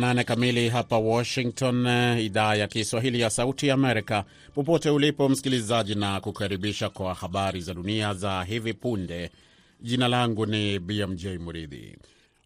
Nane kamili hapa Washington, idhaa ya Kiswahili ya Sauti Amerika. Popote ulipo msikilizaji, na kukaribisha kwa habari za dunia za hivi punde. Jina langu ni BMJ Muridhi.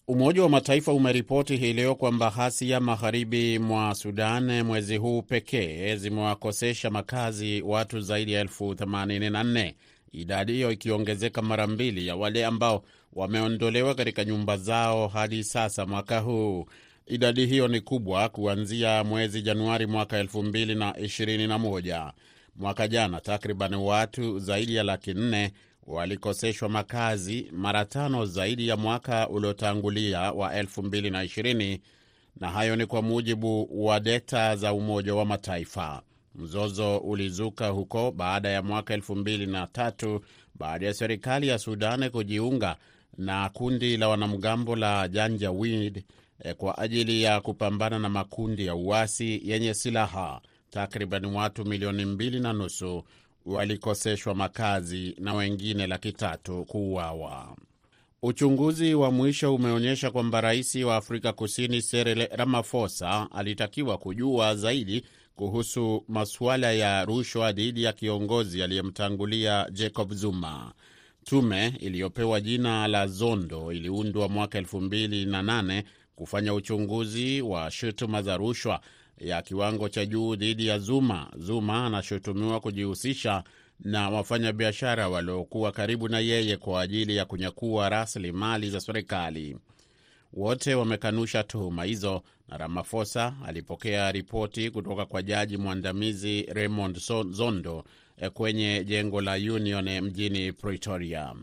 Umoja wa Mataifa umeripoti hii leo kwamba ghasia magharibi mwa Sudan mwezi huu pekee zimewakosesha makazi watu zaidi ya elfu 84 idadi hiyo ikiongezeka mara mbili ya wale ambao wameondolewa katika nyumba zao hadi sasa mwaka huu. Idadi hiyo ni kubwa kuanzia mwezi Januari mwaka 2021. Mwaka jana takriban watu zaidi ya laki nne walikoseshwa makazi, mara tano zaidi ya mwaka uliotangulia wa 2020, na hayo ni kwa mujibu wa deta za Umoja wa Mataifa. Mzozo ulizuka huko baada ya mwaka 2003 baada ya serikali ya Sudani kujiunga na kundi la wanamgambo la Janjaweed kwa ajili ya kupambana na makundi ya uasi yenye silaha. Takriban watu milioni mbili na nusu walikoseshwa makazi na wengine laki tatu kuuawa. Uchunguzi wa mwisho umeonyesha kwamba rais wa Afrika Kusini Cyril Ramaphosa alitakiwa kujua zaidi kuhusu masuala ya rushwa dhidi ya kiongozi aliyemtangulia Jacob Zuma. Tume iliyopewa jina la Zondo iliundwa mwaka 2008 kufanya uchunguzi wa shutuma za rushwa ya kiwango cha juu dhidi ya Zuma. Zuma anashutumiwa kujihusisha na wafanyabiashara waliokuwa karibu na yeye kwa ajili ya kunyakua rasilimali za serikali. Wote wamekanusha tuhuma hizo, na Ramaphosa alipokea ripoti kutoka kwa jaji mwandamizi Raymond Zondo kwenye jengo la Union mjini Pretoria.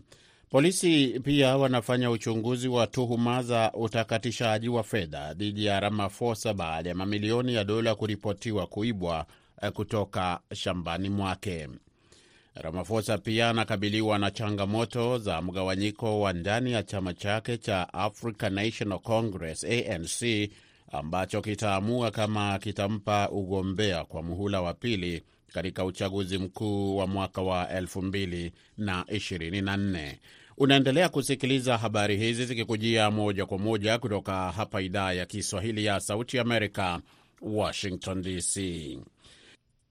Polisi pia wanafanya uchunguzi wa tuhuma za utakatishaji wa fedha dhidi ya Ramaphosa baada ya mamilioni ya dola kuripotiwa kuibwa kutoka shambani mwake. Ramaphosa pia anakabiliwa na changamoto za mgawanyiko wa ndani ya chama chake cha African National Congress ANC ambacho kitaamua kama kitampa ugombea kwa muhula wa pili katika uchaguzi mkuu wa mwaka wa 2024. Unaendelea kusikiliza habari hizi zikikujia moja kwa moja kutoka hapa idhaa ya Kiswahili ya Sauti Amerika, Washington DC.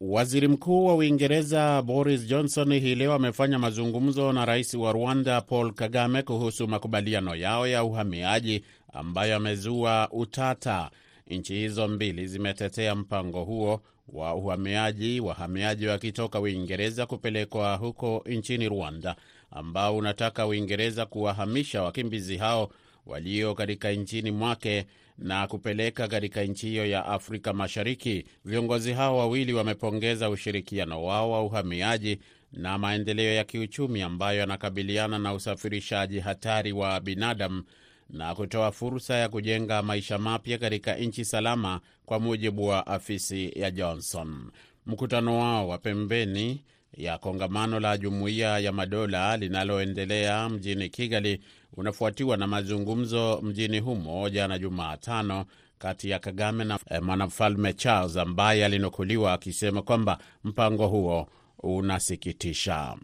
Waziri Mkuu wa Uingereza Boris Johnson hii leo amefanya mazungumzo na rais wa Rwanda Paul Kagame kuhusu makubaliano yao ya uhamiaji ambayo amezua utata. Nchi hizo mbili zimetetea mpango huo wa uhamiaji, wahamiaji wakitoka Uingereza kupelekwa huko nchini Rwanda, ambao unataka Uingereza kuwahamisha wakimbizi hao walio katika nchini mwake na kupeleka katika nchi hiyo ya Afrika Mashariki. Viongozi hao wawili wamepongeza ushirikiano wao wa uhamiaji na maendeleo ya kiuchumi ambayo yanakabiliana na usafirishaji hatari wa binadamu na kutoa fursa ya kujenga maisha mapya katika nchi salama, kwa mujibu wa afisi ya Johnson. Mkutano wao wa pembeni ya kongamano la Jumuiya ya Madola linaloendelea mjini Kigali unafuatiwa na mazungumzo mjini humo jana Jumatano kati ya Kagame na mwanamfalme Charles ambaye alinukuliwa akisema kwamba mpango huo unasikitisha.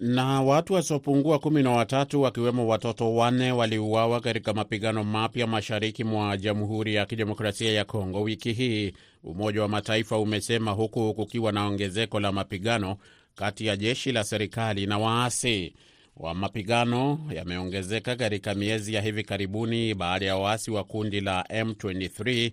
Na watu wasiopungua kumi na watatu wakiwemo watoto wanne waliuawa katika mapigano mapya mashariki mwa Jamhuri ya Kidemokrasia ya Kongo wiki hii, Umoja wa Mataifa umesema, huku kukiwa na ongezeko la mapigano kati ya jeshi la serikali na waasi. Wa mapigano yameongezeka katika miezi ya hivi karibuni baada ya waasi wa kundi la M23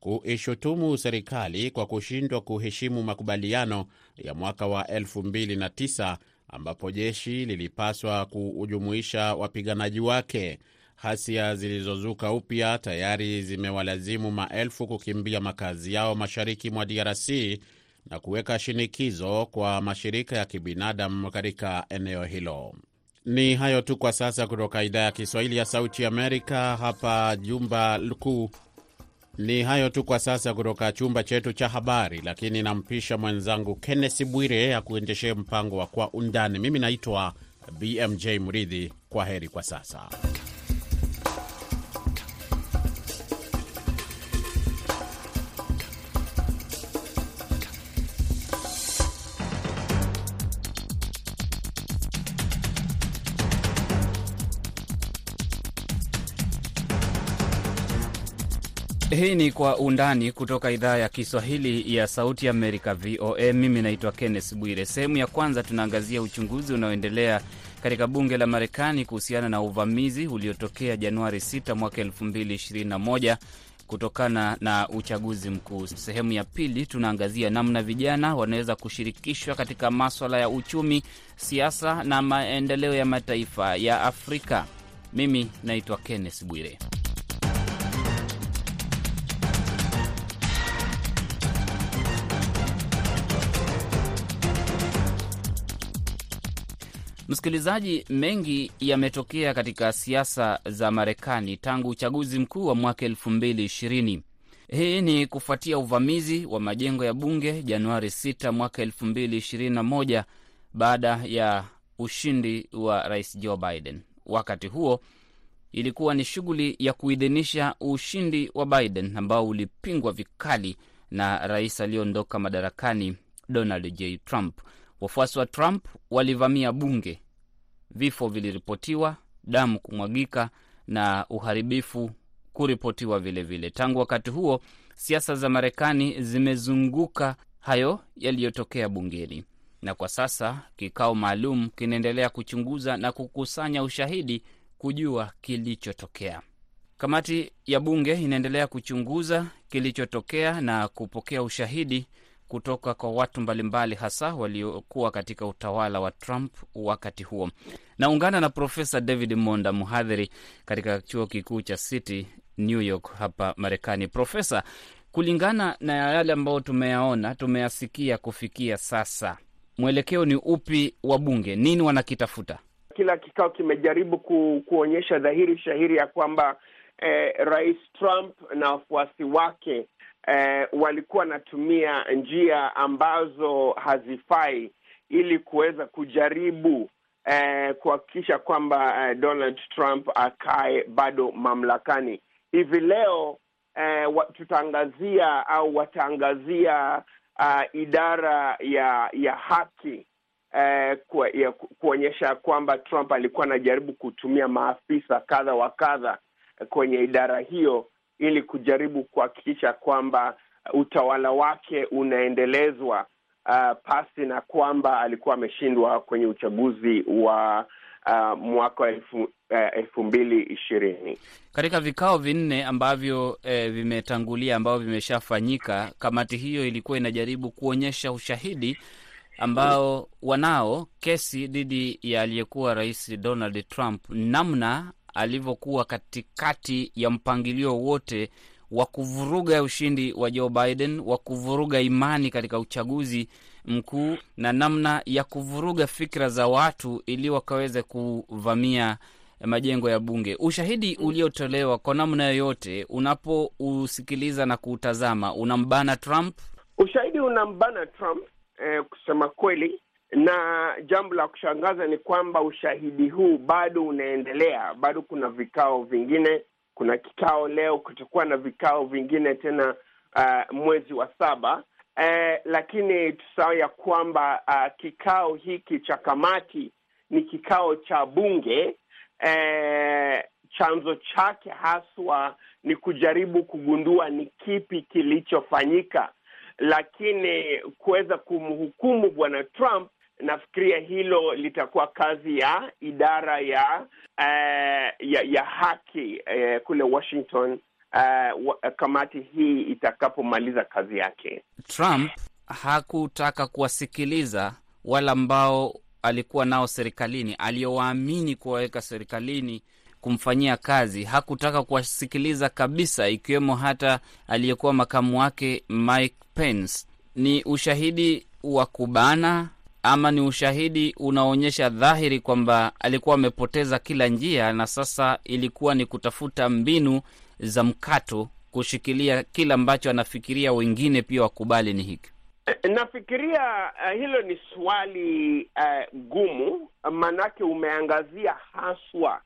kuishutumu serikali kwa kushindwa kuheshimu makubaliano ya mwaka wa 2009 ambapo jeshi lilipaswa kujumuisha wapiganaji wake. Ghasia zilizozuka upya tayari zimewalazimu maelfu kukimbia makazi yao mashariki mwa DRC na kuweka shinikizo kwa mashirika ya kibinadamu katika eneo hilo. Ni hayo tu kwa sasa kutoka idhaa ya Kiswahili ya Sauti Amerika hapa jumba kuu. Ni hayo tu kwa sasa kutoka chumba chetu cha habari, lakini nampisha mwenzangu Kenneth Bwire akuendeshee mpango wa Kwa Undani. Mimi naitwa BMJ Mridhi. Kwa heri kwa sasa. Hii ni Kwa Undani kutoka idhaa ya Kiswahili ya Sauti Amerika, VOA. Mimi naitwa Kenneth Bwire. Sehemu ya kwanza tunaangazia uchunguzi unaoendelea katika bunge la Marekani kuhusiana na uvamizi uliotokea Januari 6 mwaka 2021 kutokana na uchaguzi mkuu. Sehemu ya pili tunaangazia namna vijana wanaweza kushirikishwa katika maswala ya uchumi, siasa na maendeleo ya mataifa ya Afrika. Mimi naitwa Kenneth Bwire. Msikilizaji, mengi yametokea katika siasa za Marekani tangu uchaguzi mkuu wa mwaka elfu mbili ishirini. Hii ni kufuatia uvamizi wa majengo ya bunge Januari 6 mwaka elfu mbili ishirini na moja baada ya ushindi wa rais Joe Biden. Wakati huo ilikuwa ni shughuli ya kuidhinisha ushindi wa Biden ambao ulipingwa vikali na rais aliyeondoka madarakani Donald J Trump. Wafuasi wa Trump walivamia bunge, vifo viliripotiwa, damu kumwagika na uharibifu kuripotiwa vilevile vile. Tangu wakati huo siasa za Marekani zimezunguka hayo yaliyotokea bungeni, na kwa sasa kikao maalum kinaendelea kuchunguza na kukusanya ushahidi kujua kilichotokea. Kamati ya bunge inaendelea kuchunguza kilichotokea na kupokea ushahidi kutoka kwa watu mbalimbali hasa waliokuwa katika utawala wa Trump wakati huo. Naungana na Profesa David Monda, mhadhiri katika chuo kikuu cha City New York hapa Marekani. Profesa, kulingana na yale ambayo tumeyaona, tumeyasikia kufikia sasa, mwelekeo ni upi wa bunge? Nini wanakitafuta? Kila kikao kimejaribu ku, kuonyesha dhahiri shahiri ya kwamba eh, Rais Trump na wafuasi wake Eh, walikuwa wanatumia njia ambazo hazifai ili kuweza kujaribu eh, kuhakikisha kwamba eh, Donald Trump akae bado mamlakani. Hivi leo eh, tutaangazia au wataangazia uh, idara ya ya haki eh, kuonyesha kwamba Trump alikuwa anajaribu kutumia maafisa kadha wa kadha kwenye idara hiyo ili kujaribu kuhakikisha kwamba utawala wake unaendelezwa uh, pasi na kwamba alikuwa ameshindwa kwenye uchaguzi wa uh, mwaka wa elfu, uh, elfu mbili ishirini. Katika vikao vinne ambavyo eh, vimetangulia ambavyo vimeshafanyika, kamati hiyo ilikuwa inajaribu kuonyesha ushahidi ambao wanao kesi dhidi ya aliyekuwa rais Donald Trump, namna alivyokuwa katikati ya mpangilio wote wa kuvuruga ushindi wa Joe Biden, wa kuvuruga imani katika uchaguzi mkuu na namna ya kuvuruga fikra za watu ili wakaweze kuvamia majengo ya bunge. Ushahidi uliotolewa kwa namna yoyote, unapousikiliza na kuutazama, unambana Trump. Ushahidi unambana Trump eh, kusema kweli na jambo la kushangaza ni kwamba ushahidi huu bado unaendelea. Bado kuna vikao vingine, kuna kikao leo, kutakuwa na vikao vingine tena uh, mwezi wa saba. eh, lakini tusahau ya kwamba uh, kikao hiki cha kamati ni kikao cha bunge. eh, chanzo chake haswa ni kujaribu kugundua ni kipi kilichofanyika, lakini kuweza kumhukumu bwana Trump nafikiria hilo litakuwa kazi ya idara ya uh, ya, ya haki uh, kule Washington uh, kamati hii itakapomaliza kazi yake. Trump hakutaka kuwasikiliza wale ambao alikuwa nao serikalini, aliyowaamini kuwaweka serikalini kumfanyia kazi. Hakutaka kuwasikiliza kabisa, ikiwemo hata aliyekuwa makamu wake Mike Pence. Ni ushahidi wa kubana ama ni ushahidi unaonyesha dhahiri kwamba alikuwa amepoteza kila njia, na sasa ilikuwa ni kutafuta mbinu za mkato kushikilia kile ambacho anafikiria wengine pia wakubali ni hiki? Nafikiria uh, hilo ni swali uh, gumu, maanake umeangazia haswa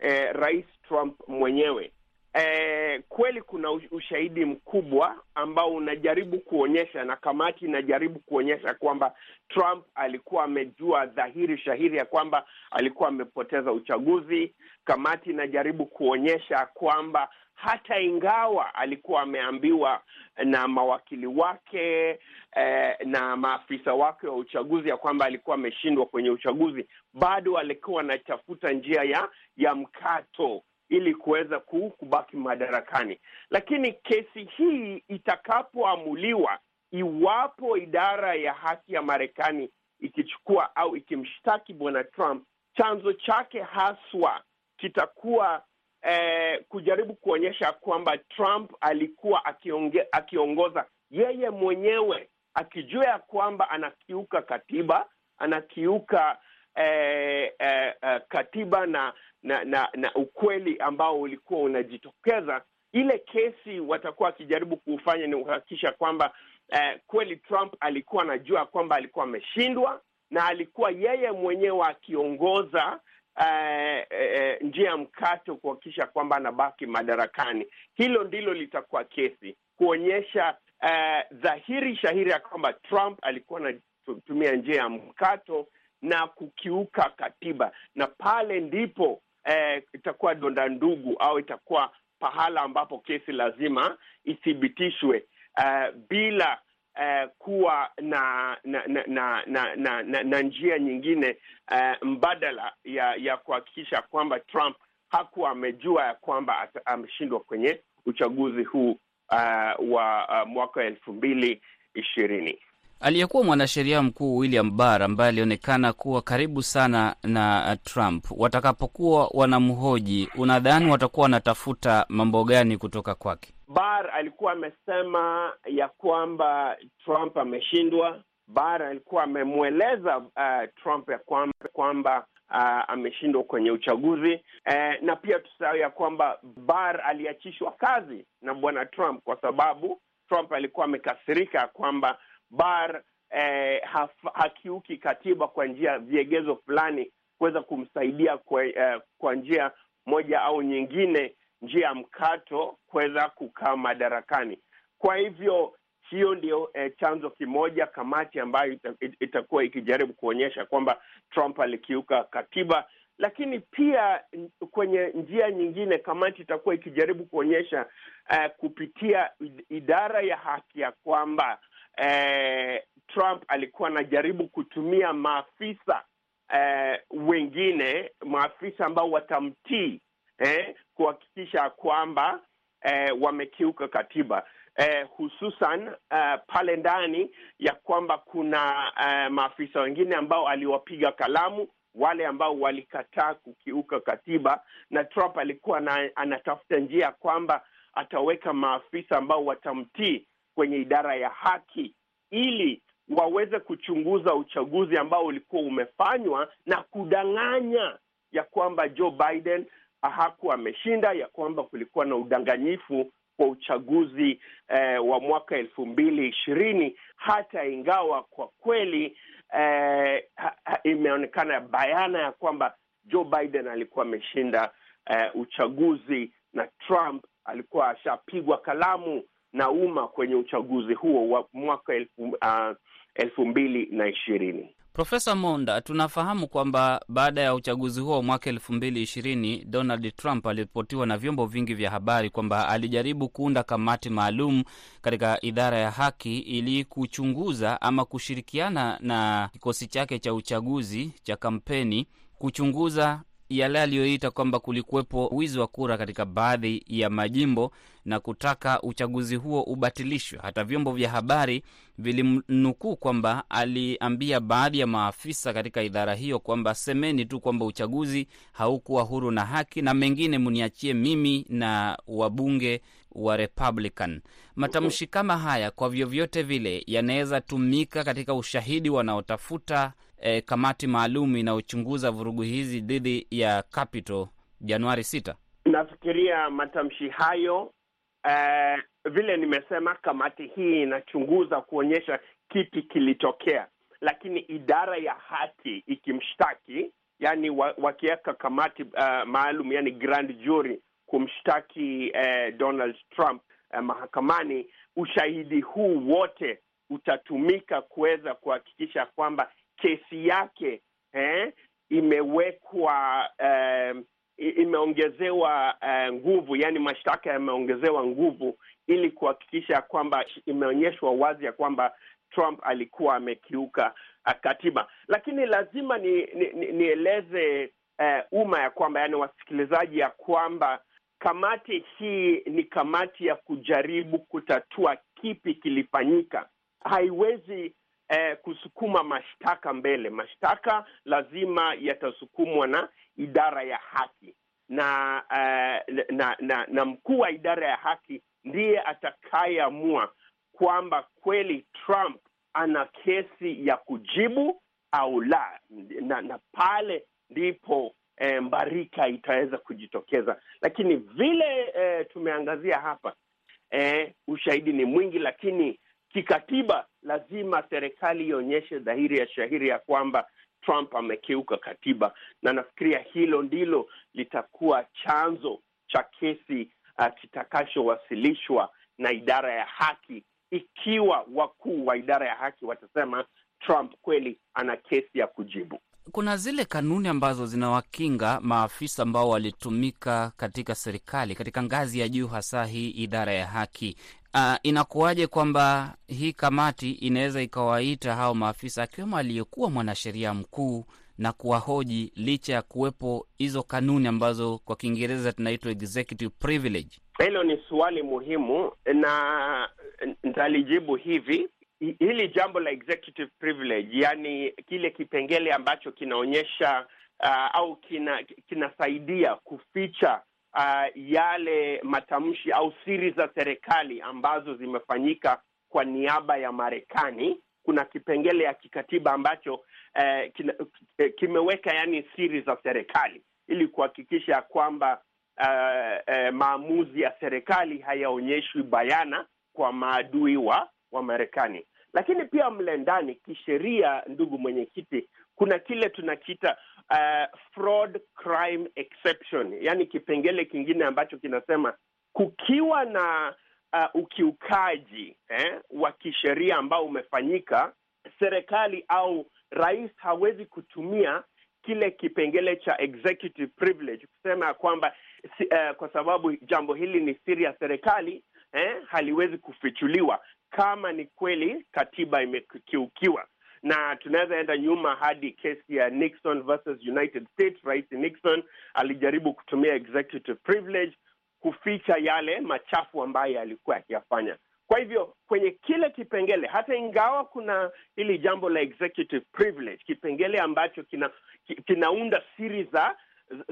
uh, Rais Trump mwenyewe eh, kweli kuna ushahidi mkubwa ambao unajaribu kuonyesha na kamati inajaribu kuonyesha kwamba Trump alikuwa amejua dhahiri shahiri ya kwamba alikuwa amepoteza uchaguzi. Kamati inajaribu kuonyesha kwamba hata ingawa alikuwa ameambiwa na mawakili wake eh, na maafisa wake wa uchaguzi ya kwamba alikuwa ameshindwa kwenye uchaguzi, bado alikuwa anatafuta njia ya ya mkato ili kuweza kubaki madarakani. Lakini kesi hii itakapoamuliwa, iwapo idara ya haki ya Marekani ikichukua au ikimshtaki bwana Trump, chanzo chake haswa kitakuwa eh, kujaribu kuonyesha kwamba Trump alikuwa akionge, akiongoza yeye mwenyewe akijua ya kwamba anakiuka katiba, anakiuka eh, eh, eh, katiba na na, na na ukweli ambao ulikuwa unajitokeza. Ile kesi watakuwa wakijaribu kufanya ni kuhakikisha kwamba eh, kweli Trump alikuwa anajua kwamba alikuwa ameshindwa na alikuwa yeye mwenyewe akiongoza eh, eh, njia ya mkato kuhakikisha kwamba anabaki madarakani. Hilo ndilo litakuwa kesi kuonyesha eh, dhahiri shahiri ya kwamba Trump alikuwa anatumia njia ya mkato na kukiuka katiba, na pale ndipo eh, itakuwa donda ndugu au itakuwa pahala ambapo kesi lazima ithibitishwe uh, bila uh, kuwa na na na na, na, na, na, njia nyingine uh, mbadala ya ya kuhakikisha kwamba Trump hakuwa amejua ya kwamba ameshindwa kwenye uchaguzi huu uh, wa uh, mwaka wa elfu mbili ishirini. Aliyekuwa mwanasheria mkuu William Barr ambaye alionekana kuwa karibu sana na Trump, watakapokuwa wanamhoji, unadhani watakuwa wanatafuta mambo gani kutoka kwake? Barr alikuwa amesema ya kwamba Trump ameshindwa. Barr alikuwa amemweleza uh, Trump ya kwamba kwamba uh, ameshindwa kwenye uchaguzi uh, na pia tusahau ya kwamba Barr aliachishwa kazi na bwana Trump kwa sababu Trump alikuwa amekasirika ya kwamba Barr eh, haf, hakiuki katiba kwa njia viegezo fulani kuweza kumsaidia kwa, eh, kwa njia moja au nyingine, njia ya mkato kuweza kukaa madarakani. Kwa hivyo hiyo ndio eh, chanzo kimoja, kamati ambayo ita, itakuwa ikijaribu kuonyesha kwamba Trump alikiuka katiba, lakini pia kwenye njia nyingine kamati itakuwa ikijaribu kuonyesha eh, kupitia idara ya haki ya kwamba Eh, Trump alikuwa anajaribu kutumia maafisa eh, wengine maafisa ambao watamtii eh, kuhakikisha kwamba eh, wamekiuka katiba. Eh, hususan eh, pale ndani ya kwamba kuna eh, maafisa wengine ambao aliwapiga kalamu wale ambao walikataa kukiuka katiba, na Trump alikuwa na, anatafuta njia ya kwamba ataweka maafisa ambao watamtii kwenye idara ya haki ili waweze kuchunguza uchaguzi ambao ulikuwa umefanywa na kudanganya ya kwamba Joe Biden hakuwa ameshinda, ya kwamba kulikuwa na udanganyifu kwa uchaguzi eh, wa mwaka elfu mbili ishirini. Hata ingawa kwa kweli eh, imeonekana bayana ya kwamba Joe Biden alikuwa ameshinda eh, uchaguzi na Trump alikuwa ashapigwa kalamu na umma kwenye uchaguzi huo wa mwaka elfu, uh, elfu mbili na ishirini. Profesa Monda, tunafahamu kwamba baada ya uchaguzi huo mwaka elfu mbili ishirini Donald Trump aliripotiwa na vyombo vingi vya habari kwamba alijaribu kuunda kamati maalum katika idara ya haki ili kuchunguza ama kushirikiana na kikosi chake cha uchaguzi cha kampeni kuchunguza yale aliyoita kwamba kulikuwepo wizi wa kura katika baadhi ya majimbo na kutaka uchaguzi huo ubatilishwe. Hata vyombo vya habari vilimnukuu kwamba aliambia baadhi ya maafisa katika idara hiyo kwamba semeni tu kwamba uchaguzi haukuwa huru na haki, na mengine mniachie mimi na wabunge wa Republican. Matamshi kama haya kwa vyovyote vile yanaweza tumika katika ushahidi wanaotafuta eh, kamati maalum inayochunguza vurugu hizi dhidi ya Capitol Januari sita. Nafikiria matamshi hayo eh, vile nimesema, kamati hii inachunguza kuonyesha kipi kilitokea, lakini idara ya haki ikimshtaki, yani wakiweka kamati uh, maalum, yani grand jury kumshtaki eh, Donald Trump eh, mahakamani, ushahidi huu wote utatumika kuweza kuhakikisha kwamba kesi yake eh, imewekwa eh, imeongezewa eh, nguvu, yani mashtaka yameongezewa nguvu ili kuhakikisha kwamba imeonyeshwa wazi ya kwamba Trump alikuwa amekiuka uh, katiba. Lakini lazima ni, ni, ni, nieleze eh, umma ya kwamba, yani wasikilizaji, ya kwamba kamati hii ni kamati ya kujaribu kutatua kipi kilifanyika. Haiwezi uh, kusukuma mashtaka mbele. Mashtaka lazima yatasukumwa na idara ya haki na eh, na, na, na mkuu wa idara ya haki ndiye atakayeamua kwamba kweli Trump ana kesi ya kujibu au la, na, na pale ndipo eh, mbarika itaweza kujitokeza. Lakini vile eh, tumeangazia hapa eh, ushahidi ni mwingi, lakini kikatiba lazima serikali ionyeshe dhahiri ya shahiri ya kwamba Trump amekiuka katiba, na nafikiria hilo ndilo litakuwa chanzo cha kesi uh, kitakachowasilishwa na idara ya haki, ikiwa wakuu wa idara ya haki watasema Trump kweli ana kesi ya kujibu. Kuna zile kanuni ambazo zinawakinga maafisa ambao walitumika katika serikali katika ngazi ya juu, hasa hii idara ya haki. Uh, inakuwaje kwamba hii kamati inaweza ikawaita hao maafisa akiwemo aliyekuwa mwanasheria mkuu na kuwahoji licha ya kuwepo hizo kanuni ambazo kwa Kiingereza tunaitwa executive privilege? Hilo ni swali muhimu na nitalijibu hivi. Hili jambo la executive privilege, yani kile kipengele ambacho kinaonyesha uh, au kina kinasaidia kuficha Uh, yale matamshi au siri za serikali ambazo zimefanyika kwa niaba ya Marekani. Kuna kipengele ya kikatiba ambacho uh, kina, kimeweka yani siri za serikali ili kuhakikisha kwamba uh, uh, maamuzi ya serikali hayaonyeshwi bayana kwa maadui wa wa Marekani. Lakini pia mle ndani kisheria, ndugu mwenyekiti, kuna kile tunakiita Uh, fraud crime exception, yani kipengele kingine ambacho kinasema kukiwa na uh, ukiukaji eh, wa kisheria ambao umefanyika, serikali au rais hawezi kutumia kile kipengele cha executive privilege kusema ya kwamba uh, kwa sababu jambo hili ni siri ya serikali eh, haliwezi kufichuliwa kama ni kweli katiba imekiukiwa na tunaweza enda nyuma hadi kesi ya Nixon versus United States. Rais Nixon alijaribu kutumia executive privilege kuficha yale machafu ambayo alikuwa akiyafanya. Kwa hivyo kwenye kile kipengele, hata ingawa kuna hili jambo la executive privilege, kipengele ambacho kina kinaunda siri za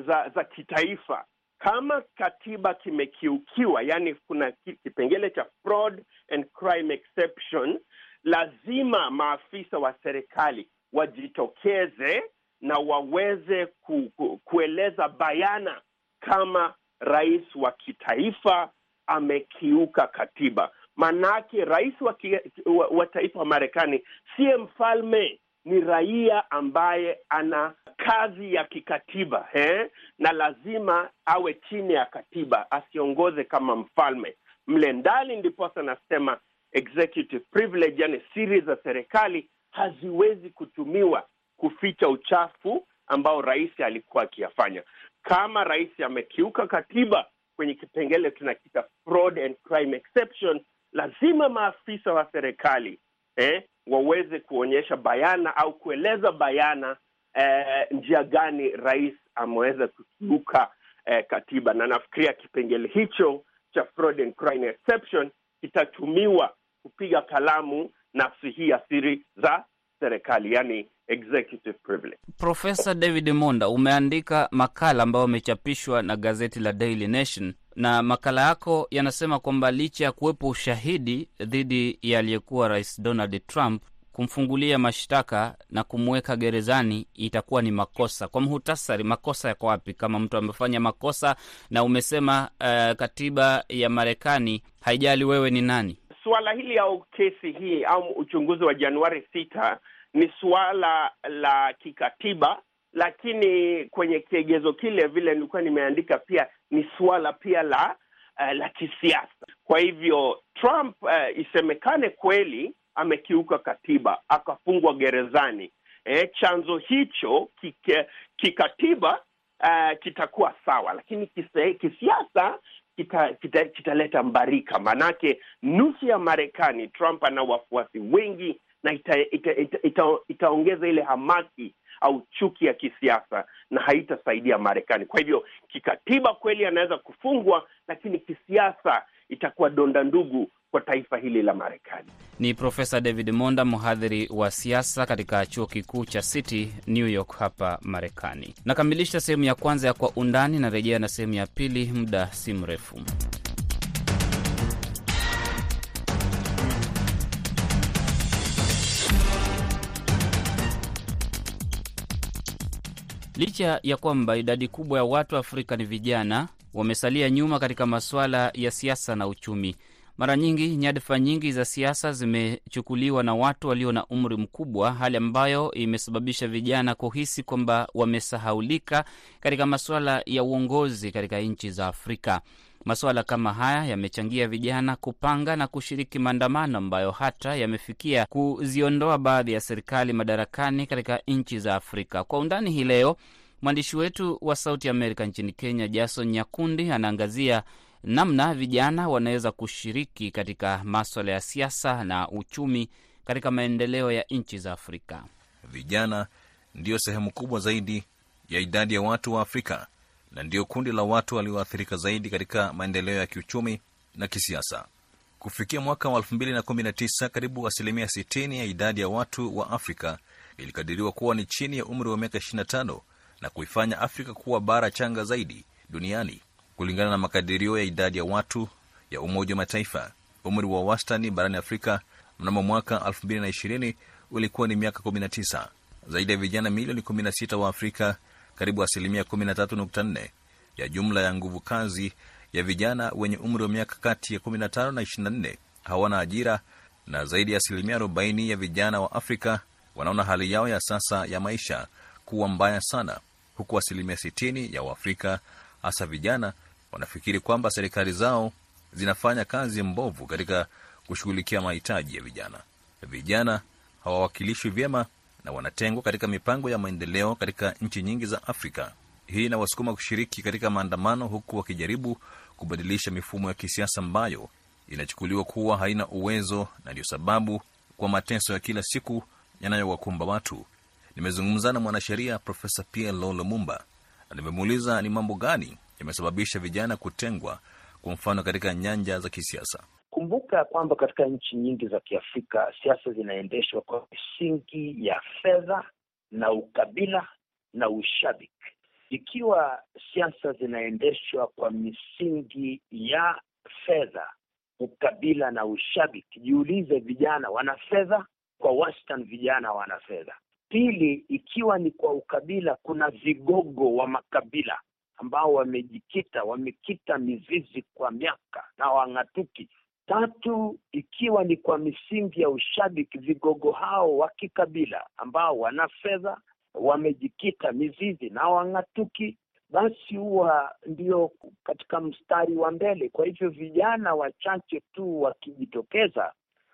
za za kitaifa, kama katiba kimekiukiwa, yani kuna kipengele cha fraud and crime exception lazima maafisa wa serikali wajitokeze na waweze ku, ku, kueleza bayana kama rais wa kitaifa amekiuka katiba. Maanake rais wa, ki, wa, wa taifa wa Marekani siye mfalme, ni raia ambaye ana kazi ya kikatiba eh? na lazima awe chini ya katiba, asiongoze kama mfalme. Mle ndani ndiposa nasema executive privilege, yani siri za serikali haziwezi kutumiwa kuficha uchafu ambao rais alikuwa akiyafanya. Kama rais amekiuka katiba kwenye kipengele tunakita fraud and crime exception, lazima maafisa wa serikali eh, waweze kuonyesha bayana au kueleza bayana eh, njia gani rais ameweza kukiuka eh, katiba, na nafikiria kipengele hicho cha fraud and crime exception kitatumiwa kupiga kalamu nafsi hii ya siri za serikali, yani executive privilege. Profesa David Monda, umeandika makala ambayo amechapishwa na gazeti la Daily Nation, na makala yako yanasema kwamba licha ya kuwepo ushahidi dhidi ya aliyekuwa rais Donald Trump, kumfungulia mashtaka na kumweka gerezani itakuwa ni makosa. Kwa muhtasari, makosa yako wapi kama mtu amefanya makosa? Na umesema uh, katiba ya Marekani haijali wewe ni nani. Suala hili au kesi hii au uchunguzi wa Januari sita ni suala la kikatiba lakini kwenye kiegezo kile vile nilikuwa nimeandika pia ni suala pia la uh, la kisiasa. Kwa hivyo Trump uh, isemekane kweli amekiuka katiba akafungwa gerezani, eh, chanzo hicho kike, kikatiba uh, kitakuwa sawa, lakini kise, kisiasa kitaleta kita, kita mbarika, maanake nusu ya Marekani Trump ana wafuasi wengi na itaongeza ita, ita, ita, ita ile hamaki au chuki ya kisiasa na haitasaidia Marekani. Kwa hivyo kikatiba kweli anaweza kufungwa, lakini kisiasa itakuwa donda ndugu kwa taifa hili la Marekani. Ni Profesa David Monda, mhadhiri wa siasa katika chuo kikuu cha City New York hapa Marekani. Nakamilisha sehemu ya kwanza ya Kwa Undani, narejea na sehemu ya pili muda si mrefu. Licha ya kwamba idadi kubwa ya watu Afrika ni vijana, wamesalia nyuma katika masuala ya siasa na uchumi. Mara nyingi nyadhifa nyingi za siasa zimechukuliwa na watu walio na umri mkubwa, hali ambayo imesababisha vijana kuhisi kwamba wamesahaulika katika masuala ya uongozi katika nchi za Afrika. Masuala kama haya yamechangia vijana kupanga na kushiriki maandamano ambayo hata yamefikia kuziondoa baadhi ya serikali madarakani katika nchi za Afrika. Kwa undani hii leo, mwandishi wetu wa Sauti Amerika nchini Kenya, Jason Nyakundi, anaangazia namna vijana wanaweza kushiriki katika maswala ya siasa na uchumi katika maendeleo ya nchi za Afrika. Vijana ndiyo sehemu kubwa zaidi ya idadi ya watu wa Afrika na ndiyo kundi la watu walioathirika zaidi katika maendeleo ya kiuchumi na kisiasa. Kufikia mwaka wa 2019 karibu asilimia 60 ya idadi ya watu wa Afrika ilikadiriwa kuwa ni chini ya umri wa miaka 25 na kuifanya Afrika kuwa bara changa zaidi duniani. Kulingana na makadirio ya idadi ya watu ya Umoja wa Mataifa, umri wa wastani barani Afrika mnamo mwaka 2020 ulikuwa ni miaka 19. Zaidi ya vijana milioni 16 wa Afrika, karibu asilimia 13.4 ya jumla ya nguvu kazi ya vijana wenye umri wa miaka kati ya 15 na 24 hawana ajira, na zaidi ya asilimia 40 ya vijana wa Afrika wanaona hali yao ya sasa ya maisha kuwa mbaya sana, huku asilimia 60 ya Waafrika hasa vijana wanafikiri kwamba serikali zao zinafanya kazi mbovu katika kushughulikia mahitaji ya vijana. Vijana hawawakilishwi vyema na wanatengwa katika mipango ya maendeleo katika nchi nyingi za Afrika. Hii inawasukuma kushiriki katika maandamano, huku wakijaribu kubadilisha mifumo ya kisiasa ambayo inachukuliwa kuwa haina uwezo, na ndiyo sababu kwa mateso ya kila siku yanayowakumba watu. Nimezungumza na mwanasheria Profesa Pierre Lo Lumumba na nimemuuliza ni mambo gani yamesababisha vijana kutengwa, kwa mfano katika nyanja za kisiasa. Kumbuka kwamba katika nchi nyingi za Kiafrika siasa zinaendeshwa kwa misingi ya fedha na ukabila na ushabiki. Ikiwa siasa zinaendeshwa kwa misingi ya fedha, ukabila na ushabiki, jiulize, vijana wana fedha? Kwa wastani vijana wana fedha. Pili, ikiwa ni kwa ukabila, kuna vigogo wa makabila ambao wamejikita wamekita mizizi kwa miaka na wang'atuki. Tatu, ikiwa ni kwa misingi ya ushabiki, vigogo hao wa kikabila ambao wana fedha wamejikita mizizi na wang'atuki, basi huwa ndio katika mstari wa mbele. Kwa hivyo vijana wachache tu wakijitokeza,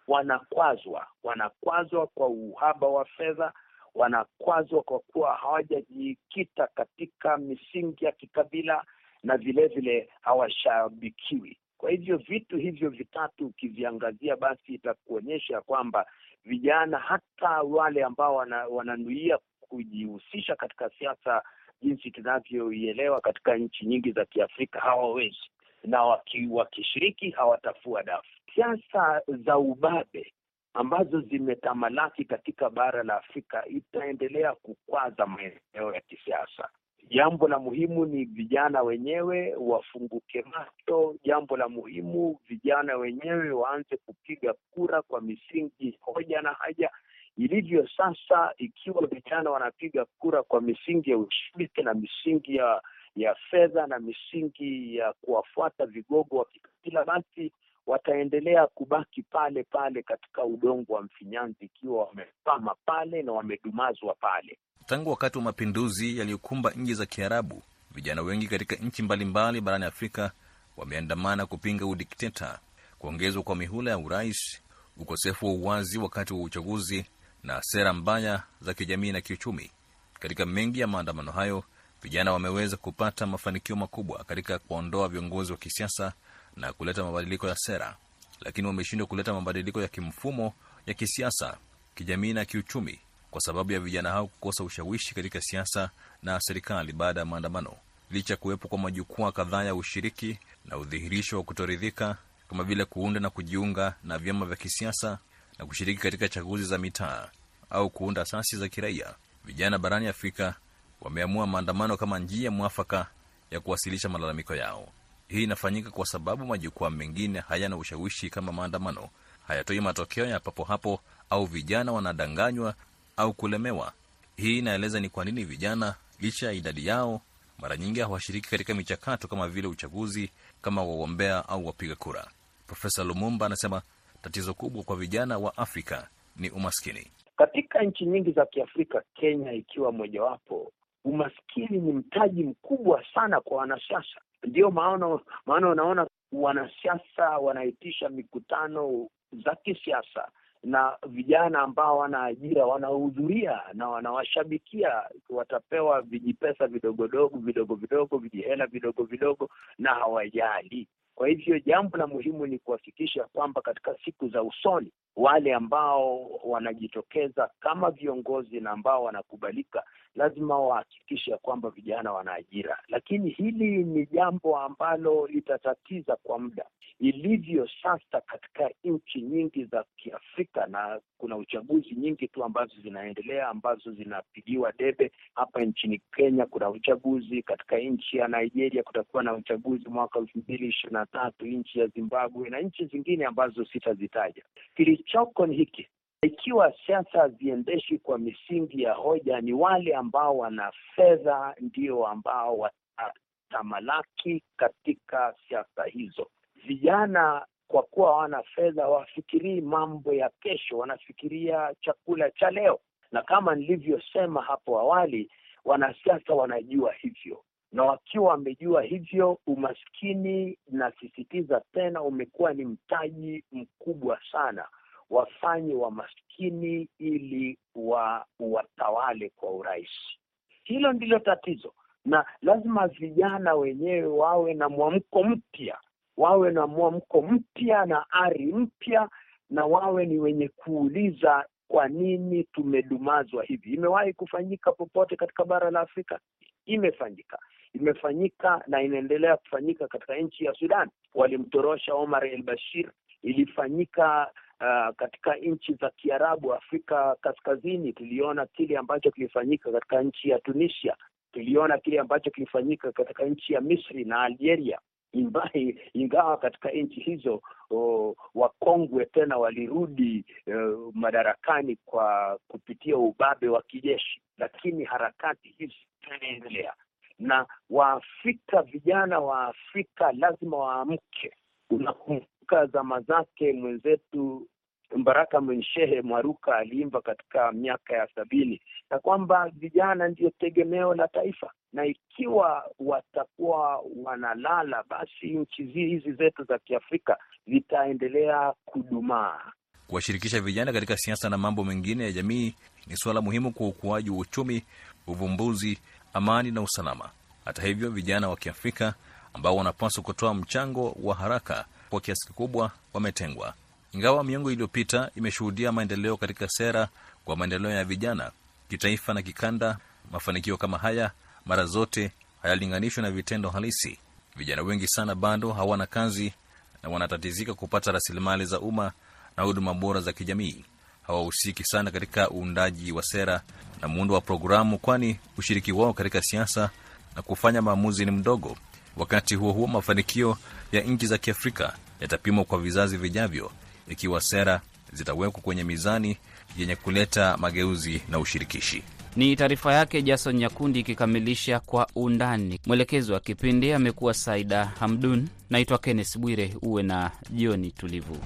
wanakwazwa, wanakwazwa kwa uhaba wa fedha wanakwazwa kwa kuwa hawajajikita katika misingi ya kikabila na vilevile vile hawashabikiwi. Kwa hivyo vitu hivyo vitatu ukiviangazia, basi itakuonyesha kwamba vijana hata wale ambao wana, wananuia kujihusisha katika siasa jinsi tunavyoielewa katika nchi nyingi za Kiafrika hawawezi, na waki, wakishiriki hawatafua dafu. Siasa za ubabe ambazo zimetamalaki katika bara la Afrika itaendelea kukwaza maendeleo ya kisiasa. Jambo la muhimu ni vijana wenyewe wafunguke macho. Jambo la muhimu vijana wenyewe waanze kupiga kura kwa misingi hoja na haja. Ilivyo sasa, ikiwa vijana wanapiga kura kwa misingi ya ushabiki na misingi ya ya fedha na misingi ya kuwafuata vigogo wa kikabila, basi wataendelea kubaki pale pale katika udongo wa mfinyanzi ikiwa wamepama pale na wamedumazwa pale. Tangu wakati wa mapinduzi yaliyokumba nchi za Kiarabu, vijana wengi katika nchi mbalimbali barani Afrika wameandamana kupinga udikteta, kuongezwa kwa mihula ya urais, ukosefu wa uwazi wakati wa uchaguzi na sera mbaya za kijamii na kiuchumi. Katika mengi ya maandamano hayo, vijana wameweza kupata mafanikio makubwa katika kuondoa viongozi wa kisiasa na kuleta mabadiliko ya sera, lakini wameshindwa kuleta mabadiliko ya kimfumo ya kisiasa, kijamii na kiuchumi kwa sababu ya vijana hao kukosa ushawishi katika siasa na serikali baada ya maandamano. Licha kuwepo kwa majukwaa kadhaa ya ushiriki na udhihirisho wa kutoridhika kama vile kuunda na kujiunga na vyama vya kisiasa na kushiriki katika chaguzi za mitaa au kuunda asasi za kiraia, vijana barani Afrika wameamua maandamano kama njia mwafaka ya kuwasilisha malalamiko yao. Hii inafanyika kwa sababu majukwaa mengine hayana ushawishi kama maandamano, hayatoi matokeo ya papo hapo, au vijana wanadanganywa au kulemewa. Hii inaeleza ni kwa nini vijana, licha ya idadi yao, mara nyingi hawashiriki katika michakato kama vile uchaguzi, kama wagombea au wapiga kura. Profesa Lumumba anasema tatizo kubwa kwa vijana wa Afrika ni umaskini. Katika nchi nyingi za Kiafrika, Kenya ikiwa mojawapo, umaskini ni mtaji mkubwa sana kwa wanasiasa. Ndiyo maana maana unaona wanasiasa wanaitisha mikutano za kisiasa na vijana ambao wana ajira wanahudhuria na wanawashabikia, watapewa vijipesa vidogodogo vidogo vidogo vijihela vidogo vidogo na hawajali. Kwa hivyo jambo la muhimu ni kuhakikisha kwamba katika siku za usoni wale ambao wanajitokeza kama viongozi na ambao wanakubalika lazima wahakikishe kwamba vijana wana ajira, lakini hili ni jambo ambalo litatatiza kwa muda. Ilivyo sasa katika nchi nyingi za Kiafrika, na kuna uchaguzi nyingi tu ambazo zinaendelea ambazo zinapigiwa debe. Hapa nchini Kenya kuna uchaguzi, katika nchi ya Nigeria kutakuwa na uchaguzi mwaka elfu mbili ishirini na tatu, nchi ya Zimbabwe na nchi zingine ambazo sitazitaja. Kilichoko ni hiki ikiwa siasa haziendeshi kwa misingi ya hoja, ni wale ambao wana fedha ndio ambao watatamalaki katika siasa hizo. Vijana kwa kuwa wana fedha, wafikirii mambo ya kesho, wanafikiria chakula cha leo. Na kama nilivyosema hapo awali, wanasiasa wanajua hivyo, na wakiwa wamejua hivyo, umaskini, nasisitiza tena, umekuwa ni mtaji mkubwa sana wafanye wa maskini ili wa watawale kwa urahisi. Hilo ndilo tatizo, na lazima vijana wenyewe wawe na mwamko mpya, wawe na mwamko mpya na ari mpya, na wawe ni wenye kuuliza kwa nini tumedumazwa hivi. Imewahi kufanyika popote katika bara la Afrika? Imefanyika, imefanyika na inaendelea kufanyika katika nchi ya Sudan. Walimtorosha Omar el Bashir, ilifanyika Uh, katika nchi za Kiarabu Afrika Kaskazini, tuliona kile ambacho kilifanyika katika nchi ya Tunisia, tuliona kile ambacho kilifanyika katika nchi ya Misri na Algeria. Ingawa katika nchi hizo wakongwe tena walirudi uh, madarakani kwa kupitia ubabe wa kijeshi, lakini harakati hizi zinaendelea, na Waafrika, vijana wa Afrika lazima waamke. Unakumbuka zama zake mwenzetu Mbaraka Mwenshehe Mwaruka aliimba katika miaka ya sabini na kwamba vijana ndiyo tegemeo la taifa, na ikiwa watakuwa wanalala, basi nchi hizi zetu za Kiafrika zitaendelea kudumaa. Kuwashirikisha vijana katika siasa na mambo mengine ya jamii ni suala muhimu kwa ukuaji wa uchumi, uvumbuzi, amani na usalama. Hata hivyo, vijana wa Kiafrika ambao wanapaswa kutoa mchango wa haraka kwa kiasi kikubwa wametengwa. Ingawa miongo iliyopita imeshuhudia maendeleo katika sera kwa maendeleo ya vijana kitaifa na kikanda, mafanikio kama haya mara zote hayalinganishwi na vitendo halisi. Vijana wengi sana bado hawana kazi na wanatatizika kupata rasilimali za umma na huduma bora za kijamii. Hawahusiki sana katika uundaji wa sera na muundo wa programu, kwani ushiriki wao katika siasa na kufanya maamuzi ni mdogo. Wakati huo huo, mafanikio ya nchi za Kiafrika yatapimwa kwa vizazi vijavyo ikiwa sera zitawekwa kwenye mizani yenye kuleta mageuzi na ushirikishi. Ni taarifa yake Jason Nyakundi ikikamilisha kwa undani. Mwelekezi wa kipindi amekuwa Saida Hamdun. Naitwa Kenneth Bwire. Uwe na jioni tulivu.